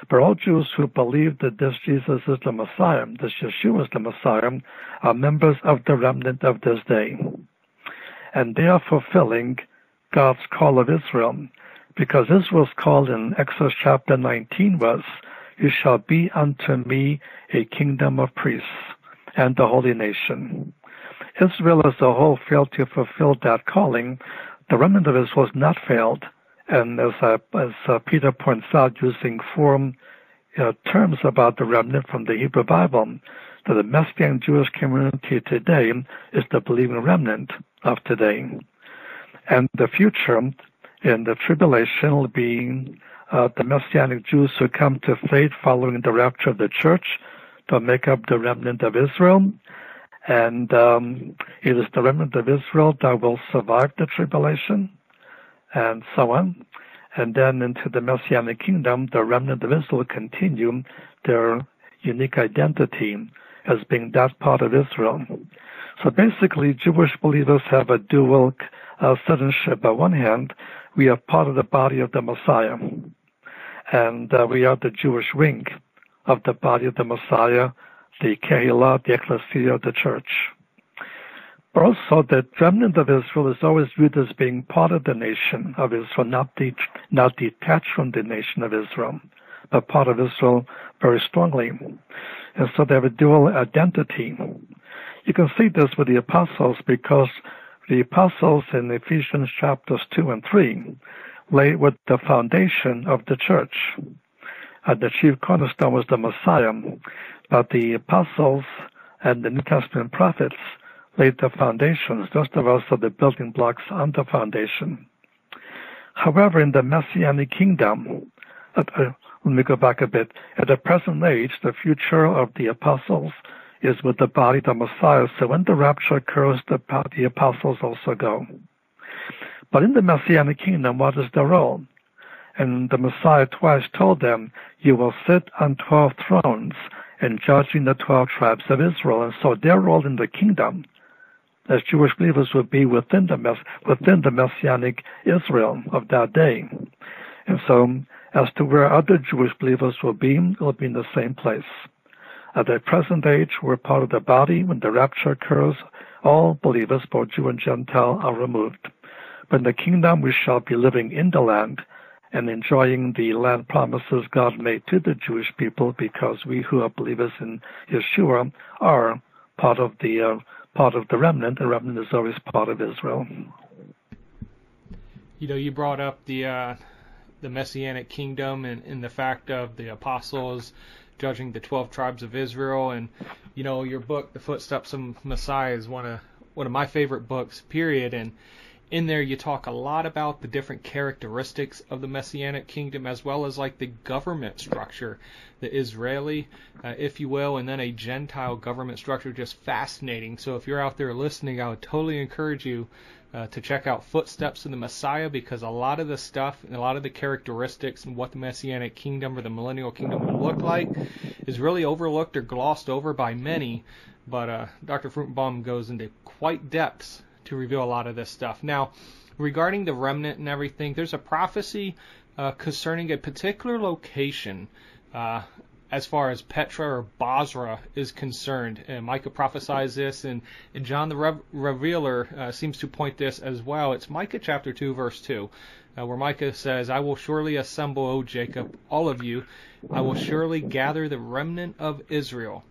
but all Jews who believe that this Jesus is the Messiah, this Yeshua is the Messiah, are members of the remnant of this day. And they are fulfilling God's call of Israel, because Israel's call in Exodus chapter 19 was, You shall be unto me a kingdom of priests and the holy nation. Israel as a whole failed to fulfill that calling. The remnant of Israel was not failed. And as, uh, as uh, Peter points out, using four uh, terms about the remnant from the Hebrew Bible, that the Messianic Jewish community today is the believing remnant of today. And the future in the tribulation will be uh, the Messianic Jews who come to faith following the rapture of the church to make up the remnant of Israel. And um, it is the remnant of Israel that will survive the tribulation, and so on. And then into the Messianic kingdom, the remnant of Israel continue their unique identity as being that part of Israel. So basically, Jewish believers have a dual uh, citizenship. On one hand, we are part of the body of the Messiah, and uh, we are the Jewish wing of the body of the Messiah, the Kehillah, the Ecclesia, of the church. But also the remnant of Israel is always viewed as being part of the nation of Israel, not, de- not detached from the nation of Israel, but part of Israel very strongly. And so they have a dual identity. You can see this with the apostles because the apostles in Ephesians chapters 2 and 3 lay with the foundation of the church uh, the chief cornerstone was the Messiah, but the apostles and the New Testament prophets laid the foundations. Those of us are the building blocks on the foundation. However, in the Messianic kingdom, uh, uh, let me go back a bit. At the present age, the future of the apostles is with the body of the Messiah. So when the rapture occurs, the, the apostles also go. But in the Messianic kingdom, what is the role? And the Messiah twice told them, You will sit on twelve thrones and judging the twelve tribes of Israel. And so their role in the kingdom as Jewish believers would be within the mess, within the messianic Israel of that day. And so as to where other Jewish believers will be, will be in the same place. At the present age, we're part of the body. When the rapture occurs, all believers, both Jew and Gentile, are removed. But in the kingdom, we shall be living in the land and enjoying the land promises God made to the Jewish people because we who are believers in Yeshua are part of the uh, part of the remnant. The remnant is always part of Israel. You know, you brought up the uh, the messianic kingdom and, and the fact of the apostles judging the 12 tribes of Israel and you know your book the footsteps of Messiah is one of one of my favorite books period and in there you talk a lot about the different characteristics of the messianic kingdom as well as like the government structure the israeli uh, if you will and then a gentile government structure just fascinating. So if you're out there listening i would totally encourage you uh, to check out footsteps of the messiah because a lot of the stuff and a lot of the characteristics and what the messianic kingdom or the millennial kingdom will look like is really overlooked or glossed over by many. But uh, dr fruchtenbaum goes into quite depths to reveal a lot of this stuff. Now, regarding the remnant and everything, there's a prophecy uh, concerning a particular location. Uh, as far as Petra or Bozrah is concerned. And Micah prophesies this, and, and John the Re- Revealer uh, seems to point this as well. It's Micah chapter 2, verse 2, uh, where Micah says, I will surely assemble, O Jacob, all of you. I will surely gather the remnant of Israel.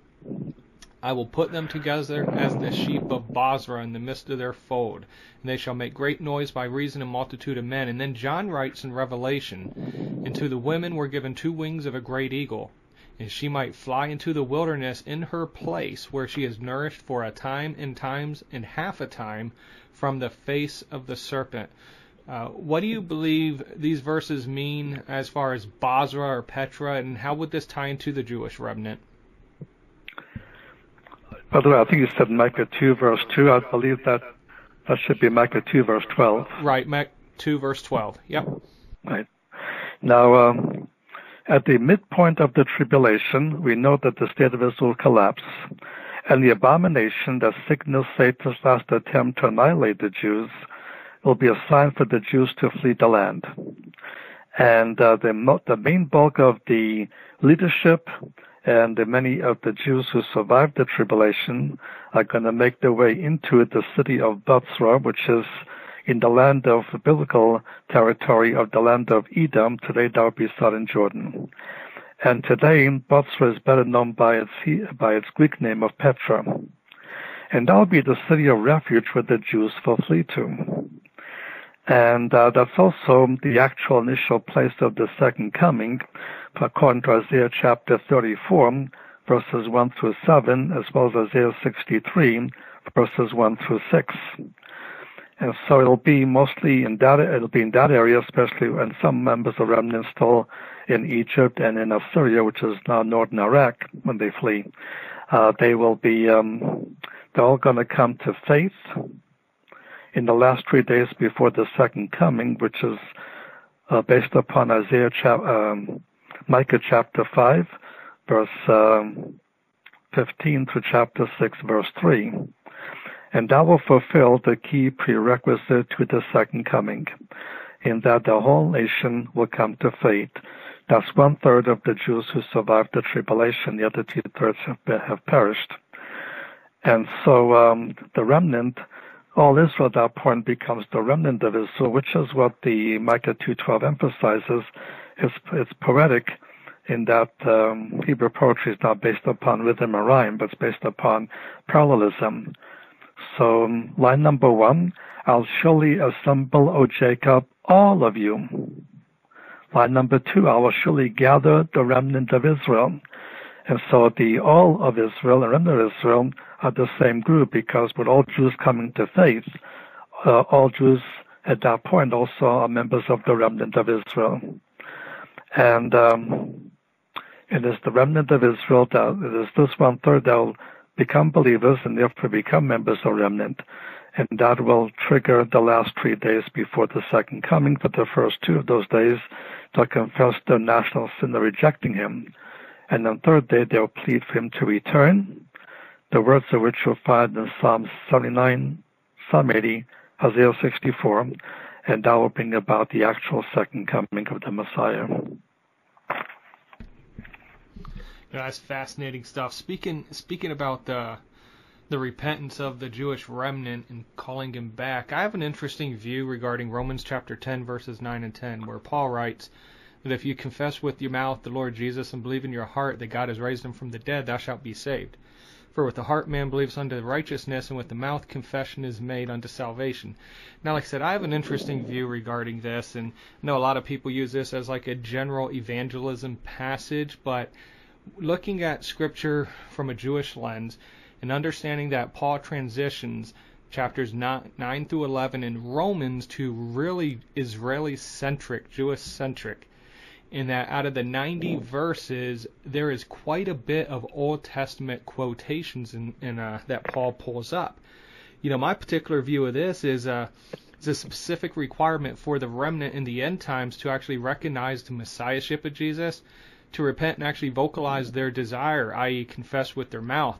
I will put them together as the sheep of Bozrah in the midst of their fold, and they shall make great noise by reason of multitude of men. And then John writes in Revelation, And to the women were given two wings of a great eagle, and she might fly into the wilderness in her place, where she is nourished for a time and times and half a time from the face of the serpent. Uh, what do you believe these verses mean as far as Bozrah or Petra, and how would this tie into the Jewish remnant? By the way, I think you said Micah 2, verse 2. I believe that that should be Micah 2, verse 12. Right, Micah 2, verse 12. Yep. Right. Now, um, at the midpoint of the tribulation, we know that the state of Israel will collapse, and the abomination that signals Satan's last attempt to annihilate the Jews will be a sign for the Jews to flee the land. And uh, the, the main bulk of the leadership and many of the Jews who survived the tribulation are going to make their way into the city of Bozrah, which is in the land of the biblical territory of the land of Edom. Today that would be southern Jordan. And today, Bozrah is better known by its, by its Greek name of Petra. And that will be the city of refuge where the Jews will flee to. And uh, that's also the actual initial place of the second coming, according to Isaiah chapter 34, verses 1 through 7, as well as Isaiah 63, verses 1 through 6. And so it'll be mostly in that it'll be in that area, especially when some members of remnant still in Egypt and in Assyria, which is now northern Iraq, when they flee. Uh, they will be um, they're all going to come to faith in the last three days before the second coming, which is uh, based upon Isaiah chapter. um, Micah chapter 5, verse um, 15 through chapter 6, verse 3. And that will fulfill the key prerequisite to the second coming, in that the whole nation will come to faith. That's one third of the Jews who survived the tribulation. The other two thirds have, have perished. And so um, the remnant all Israel at that point becomes the remnant of Israel, which is what the Micah 2.12 emphasizes. It's, it's poetic in that um, Hebrew poetry is not based upon rhythm or rhyme, but it's based upon parallelism. So um, line number one, I'll surely assemble, O Jacob, all of you. Line number two, I will surely gather the remnant of Israel. And so the all of Israel and remnant of Israel are the same group because with all Jews coming to faith, uh, all Jews at that point also are members of the remnant of Israel. And um, it is the remnant of Israel that it is this one third that will become believers and therefore become members of remnant. And that will trigger the last three days before the second coming. But the first two of those days, they'll confess their national sin of rejecting him. And on the third day, they'll plead for him to return the words of which you'll find in Psalm 79, Psalm 80, Isaiah 64, and that will bring about the actual second coming of the Messiah. that's fascinating stuff. Speaking speaking about the the repentance of the Jewish remnant and calling him back, I have an interesting view regarding Romans chapter 10 verses 9 and 10 where Paul writes that if you confess with your mouth the Lord Jesus and believe in your heart that God has raised him from the dead, thou shalt be saved. For with the heart man believes unto righteousness, and with the mouth confession is made unto salvation. Now, like I said, I have an interesting view regarding this, and I know a lot of people use this as like a general evangelism passage, but looking at Scripture from a Jewish lens and understanding that Paul transitions chapters 9, 9 through 11 in Romans to really Israeli centric, Jewish centric in that out of the 90 verses, there is quite a bit of Old Testament quotations in, in uh, that Paul pulls up. You know, my particular view of this is uh, it's a specific requirement for the remnant in the end times to actually recognize the messiahship of Jesus, to repent and actually vocalize their desire, i.e., confess with their mouth.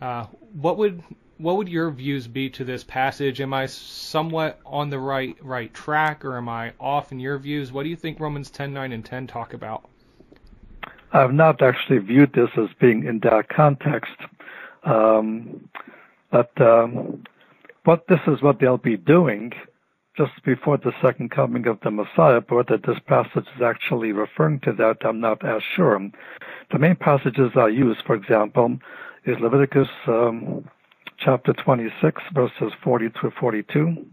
Uh, what would what would your views be to this passage? Am I somewhat on the right right track, or am I off in your views? What do you think Romans ten nine and 10 talk about? I've not actually viewed this as being in that context, um, but um, this is what they'll be doing just before the second coming of the Messiah. But whether this passage is actually referring to that, I'm not as sure. The main passages I use, for example, is Leviticus um, chapter 26, verses 40 through 42.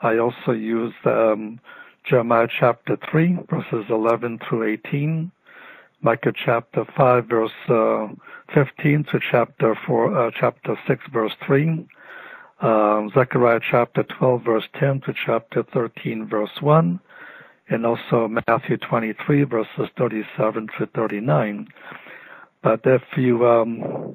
I also use um, Jeremiah chapter 3, verses 11 through 18. Micah chapter 5, verse uh, 15 to chapter 4, uh, chapter 6, verse 3. Um, Zechariah chapter 12, verse 10 to chapter 13, verse 1. And also Matthew 23, verses 37 to 39. But if you um,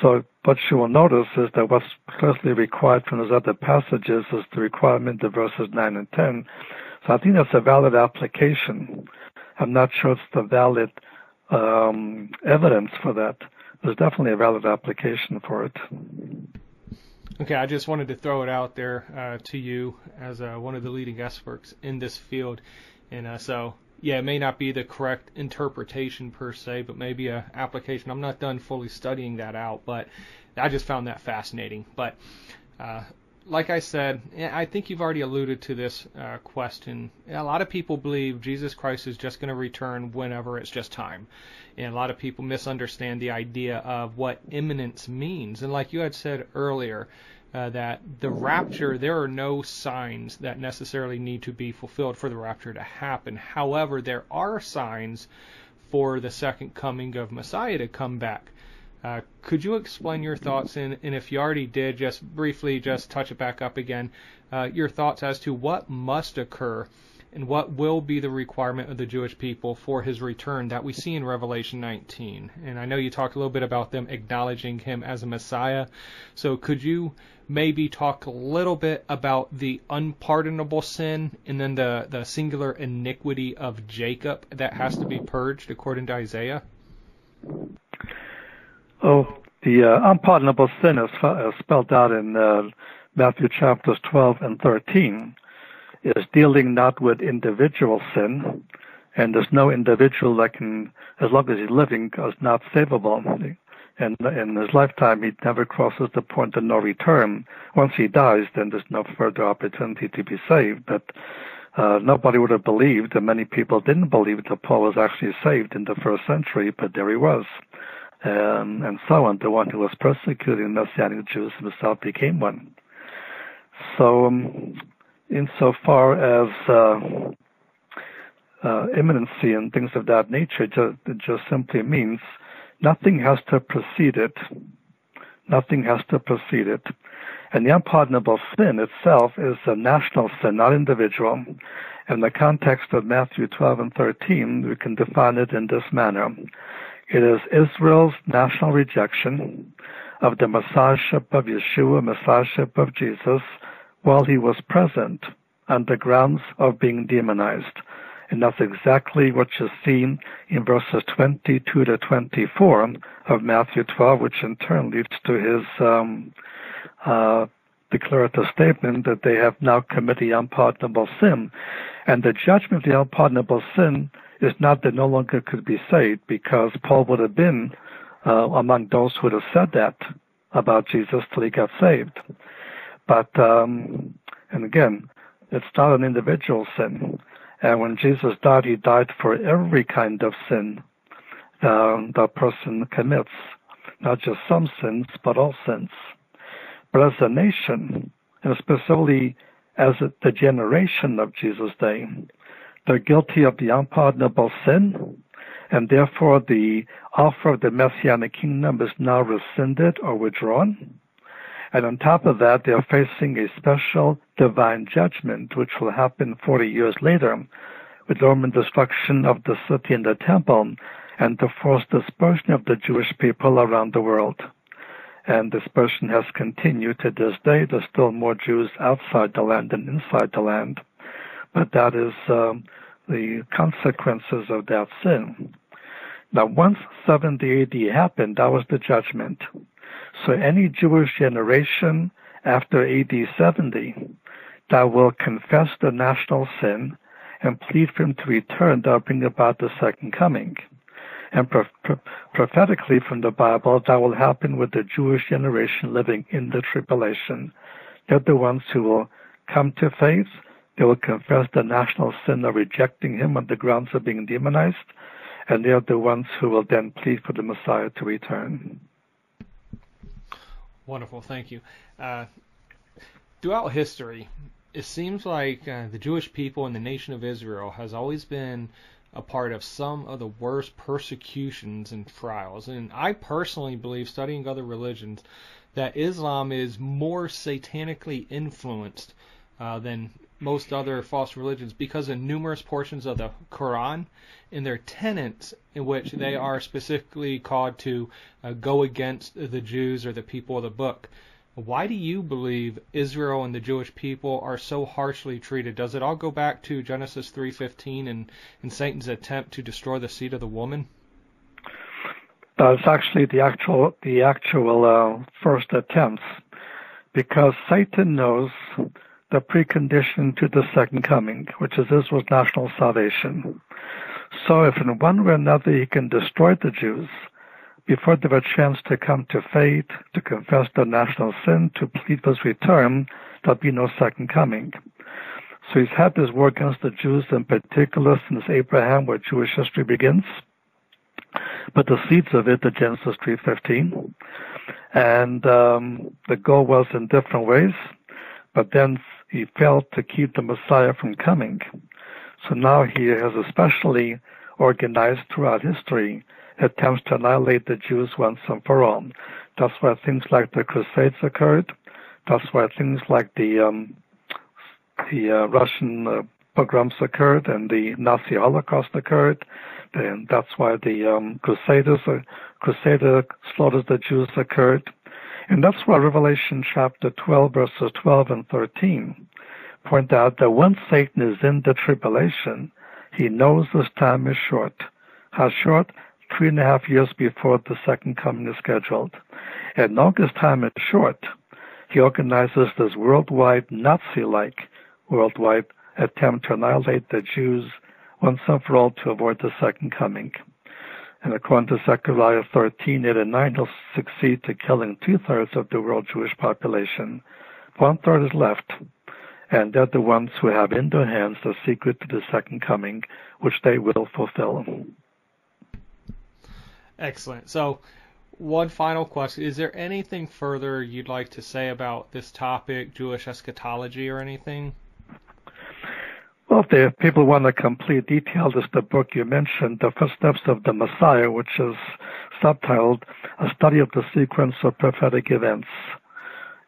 so what you will notice is that what's closely required from those other passages is the requirement of verses 9 and 10. So I think that's a valid application. I'm not sure it's the valid um, evidence for that. There's definitely a valid application for it. Okay, I just wanted to throw it out there uh, to you as uh, one of the leading experts in this field. And uh, so yeah, it may not be the correct interpretation per se, but maybe a application. I'm not done fully studying that out, but I just found that fascinating. But uh, like I said, I think you've already alluded to this uh, question. A lot of people believe Jesus Christ is just going to return whenever it's just time. And a lot of people misunderstand the idea of what imminence means. And like you had said earlier, uh, that the rapture, there are no signs that necessarily need to be fulfilled for the rapture to happen. However, there are signs for the second coming of Messiah to come back. Uh, could you explain your thoughts, and, and, if you already did, just briefly, just touch it back up again, uh, your thoughts as to what must occur and what will be the requirement of the Jewish people for his return that we see in Revelation 19? And I know you talked a little bit about them acknowledging him as a Messiah. So could you maybe talk a little bit about the unpardonable sin and then the, the singular iniquity of Jacob that has to be purged according to Isaiah? Oh, the uh, unpardonable sin is uh, spelled out in uh, Matthew chapters 12 and 13 is dealing not with individual sin, and there's no individual that can, as long as he's living, is not savable. And in his lifetime, he never crosses the point of no return. Once he dies, then there's no further opportunity to be saved. But uh, nobody would have believed, and many people didn't believe that Paul was actually saved in the first century, but there he was. Um, and so on. The one who was persecuting Messianic Jews himself became one. So um, insofar as uh, uh, imminency and things of that nature, just, it just simply means nothing has to precede it. Nothing has to precede it. And the unpardonable sin itself is a national sin, not individual. In the context of Matthew 12 and 13, we can define it in this manner. It is Israel's national rejection of the Messiahship of Yeshua, Messiahship of Jesus, while he was present on the grounds of being demonized. And that's exactly what you see in verses 22 to 24 of Matthew 12, which in turn leads to his um, uh, declarative statement that they have now committed unpardonable sin. And the judgment of the unpardonable sin is not that no longer could be saved because Paul would have been uh, among those who would have said that about Jesus till he got saved. But, um, and again, it's not an individual sin. And when Jesus died, he died for every kind of sin um, that the person commits, not just some sins, but all sins. But as a nation, and specifically as the generation of Jesus' day, they're guilty of the unpardonable sin, and therefore the offer of the Messianic kingdom is now rescinded or withdrawn. And on top of that, they are facing a special divine judgment, which will happen 40 years later, with the Roman destruction of the city and the temple, and the forced dispersion of the Jewish people around the world. And dispersion has continued to this day. There's still more Jews outside the land than inside the land. But that is um, the consequences of that sin. Now, once 70 AD happened, that was the judgment. So any Jewish generation after AD 70 that will confess the national sin and plead for him to return, that will bring about the second coming. And pro- pro- prophetically from the Bible, that will happen with the Jewish generation living in the tribulation. They're the ones who will come to faith. They will confess the national sin of rejecting him on the grounds of being demonized. And they are the ones who will then plead for the Messiah to return. Wonderful, thank you. Uh, throughout history, it seems like uh, the Jewish people and the nation of Israel has always been a part of some of the worst persecutions and trials. And I personally believe, studying other religions, that Islam is more satanically influenced uh, than most other false religions because in numerous portions of the Quran, in their tenets, in which they are specifically called to uh, go against the Jews or the people of the book. Why do you believe Israel and the Jewish people are so harshly treated? Does it all go back to Genesis 3:15 and, and Satan's attempt to destroy the seed of the woman? That's actually the actual the actual uh, first attempts, because Satan knows the precondition to the second coming, which is Israel's national salvation. So if in one way or another he can destroy the Jews before they have a chance to come to faith, to confess their national sin, to plead for his return, there'll be no second coming. So he's had this war against the Jews in particular since Abraham, where Jewish history begins. But the seeds of it are Genesis 3.15. And um, the goal was in different ways. But then he failed to keep the Messiah from coming. So now he has especially organized throughout history attempts to annihilate the Jews once and for all. That's why things like the Crusades occurred. That's why things like the um, the uh, Russian uh, pogroms occurred and the Nazi Holocaust occurred. And that's why the um, Crusaders, uh, Crusader slaughters the Jews occurred. And that's why Revelation chapter 12 verses 12 and 13 point out that once Satan is in the tribulation, he knows this time is short. How short? Three and a half years before the second coming is scheduled. And knowing his time is short, he organizes this worldwide Nazi-like worldwide attempt to annihilate the Jews once and for all to avoid the second coming. And according to Zechariah 13, 8 and 9, he'll succeed to killing two-thirds of the world Jewish population. One-third is left, and they're the ones who have in their hands the secret to the second coming, which they will fulfill. Excellent. So, one final question. Is there anything further you'd like to say about this topic, Jewish eschatology, or anything? Well, if people want a complete detail, there's the book you mentioned, The Footsteps of the Messiah, which is subtitled A Study of the Sequence of Prophetic Events.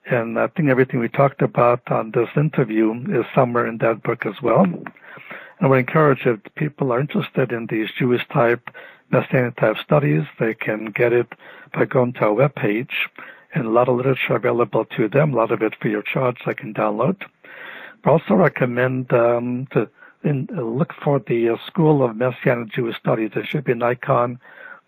And I think everything we talked about on this interview is somewhere in that book as well. And would encourage if people are interested in these Jewish type, Messianic type studies, they can get it by going to our webpage and a lot of literature available to them, a lot of it free of charge they can download. I also recommend um, to in, uh, look for the uh, School of Messianic Jewish Studies. There should be an icon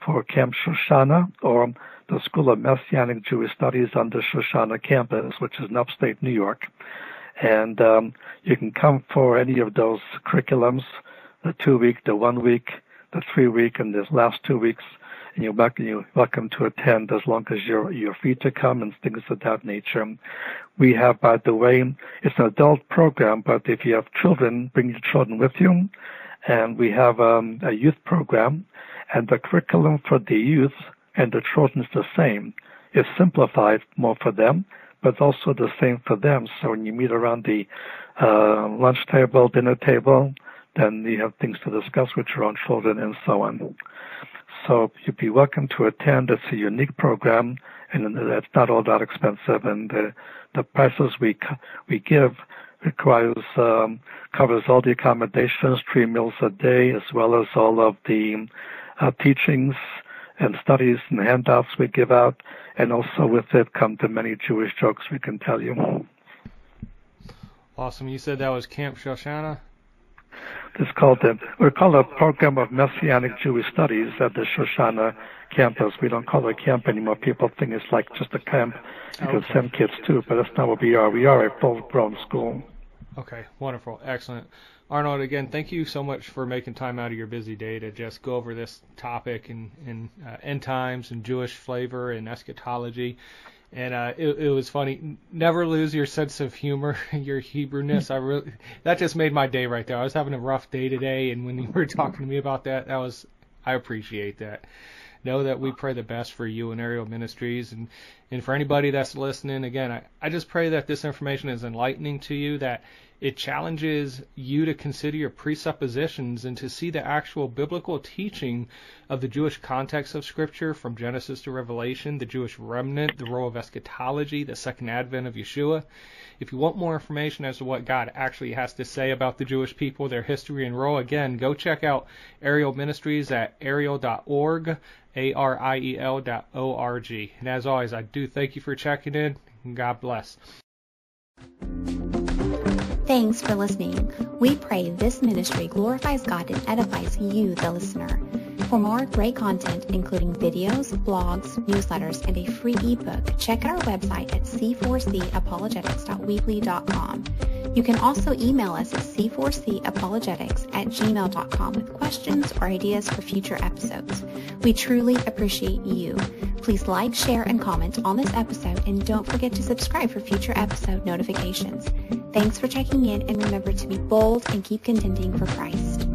for Camp Shoshana or the School of Messianic Jewish Studies on the Shoshana campus, which is in upstate New York. And um, you can come for any of those curriculums the two week, the one week, the three week, and this last two weeks. And you're welcome, you're welcome to attend as long as you're you're free to come and things of that nature. We have, by the way, it's an adult program, but if you have children, bring your children with you. And we have um, a youth program, and the curriculum for the youth and the children is the same. It's simplified more for them, but also the same for them. So when you meet around the uh, lunch table, dinner table, then you have things to discuss with your own children and so on. So you'd be welcome to attend. It's a unique program, and it's not all that expensive. And the, the prices we we give requires um, covers all the accommodations, three meals a day, as well as all of the uh, teachings and studies and handouts we give out, and also with it come the many Jewish jokes we can tell you. Awesome. You said that was Camp Shoshana? It's called the, we're called a program of Messianic Jewish Studies at the Shoshana campus. We don't call it a camp anymore. People think it's like just a camp. You okay. can send kids too, but that's not what we are. We are a full-grown school. Okay, wonderful, excellent. Arnold, again, thank you so much for making time out of your busy day to just go over this topic and, and uh, end times and Jewish flavor and eschatology. And uh, it, it was funny. Never lose your sense of humor, your Hebrewness. I really that just made my day right there. I was having a rough day today, and when you were talking to me about that, that was I appreciate that know that we pray the best for you and Ariel Ministries and and for anybody that's listening again I, I just pray that this information is enlightening to you that it challenges you to consider your presuppositions and to see the actual biblical teaching of the Jewish context of Scripture from Genesis to Revelation, the Jewish remnant, the role of eschatology, the second advent of Yeshua. If you want more information as to what God actually has to say about the Jewish people, their history and role, again, go check out Ariel Ministries at ariel.org, A-R-I-E-L dot O-R-G. And as always, I do thank you for checking in, and God bless. Thanks for listening. We pray this ministry glorifies God and edifies you, the listener. For more great content, including videos, blogs, newsletters, and a free ebook, check out our website at c4capologetics.weebly.com. You can also email us at c4capologetics at gmail.com with questions or ideas for future episodes. We truly appreciate you. Please like, share, and comment on this episode, and don't forget to subscribe for future episode notifications. Thanks for checking in, and remember to be bold and keep contending for Christ.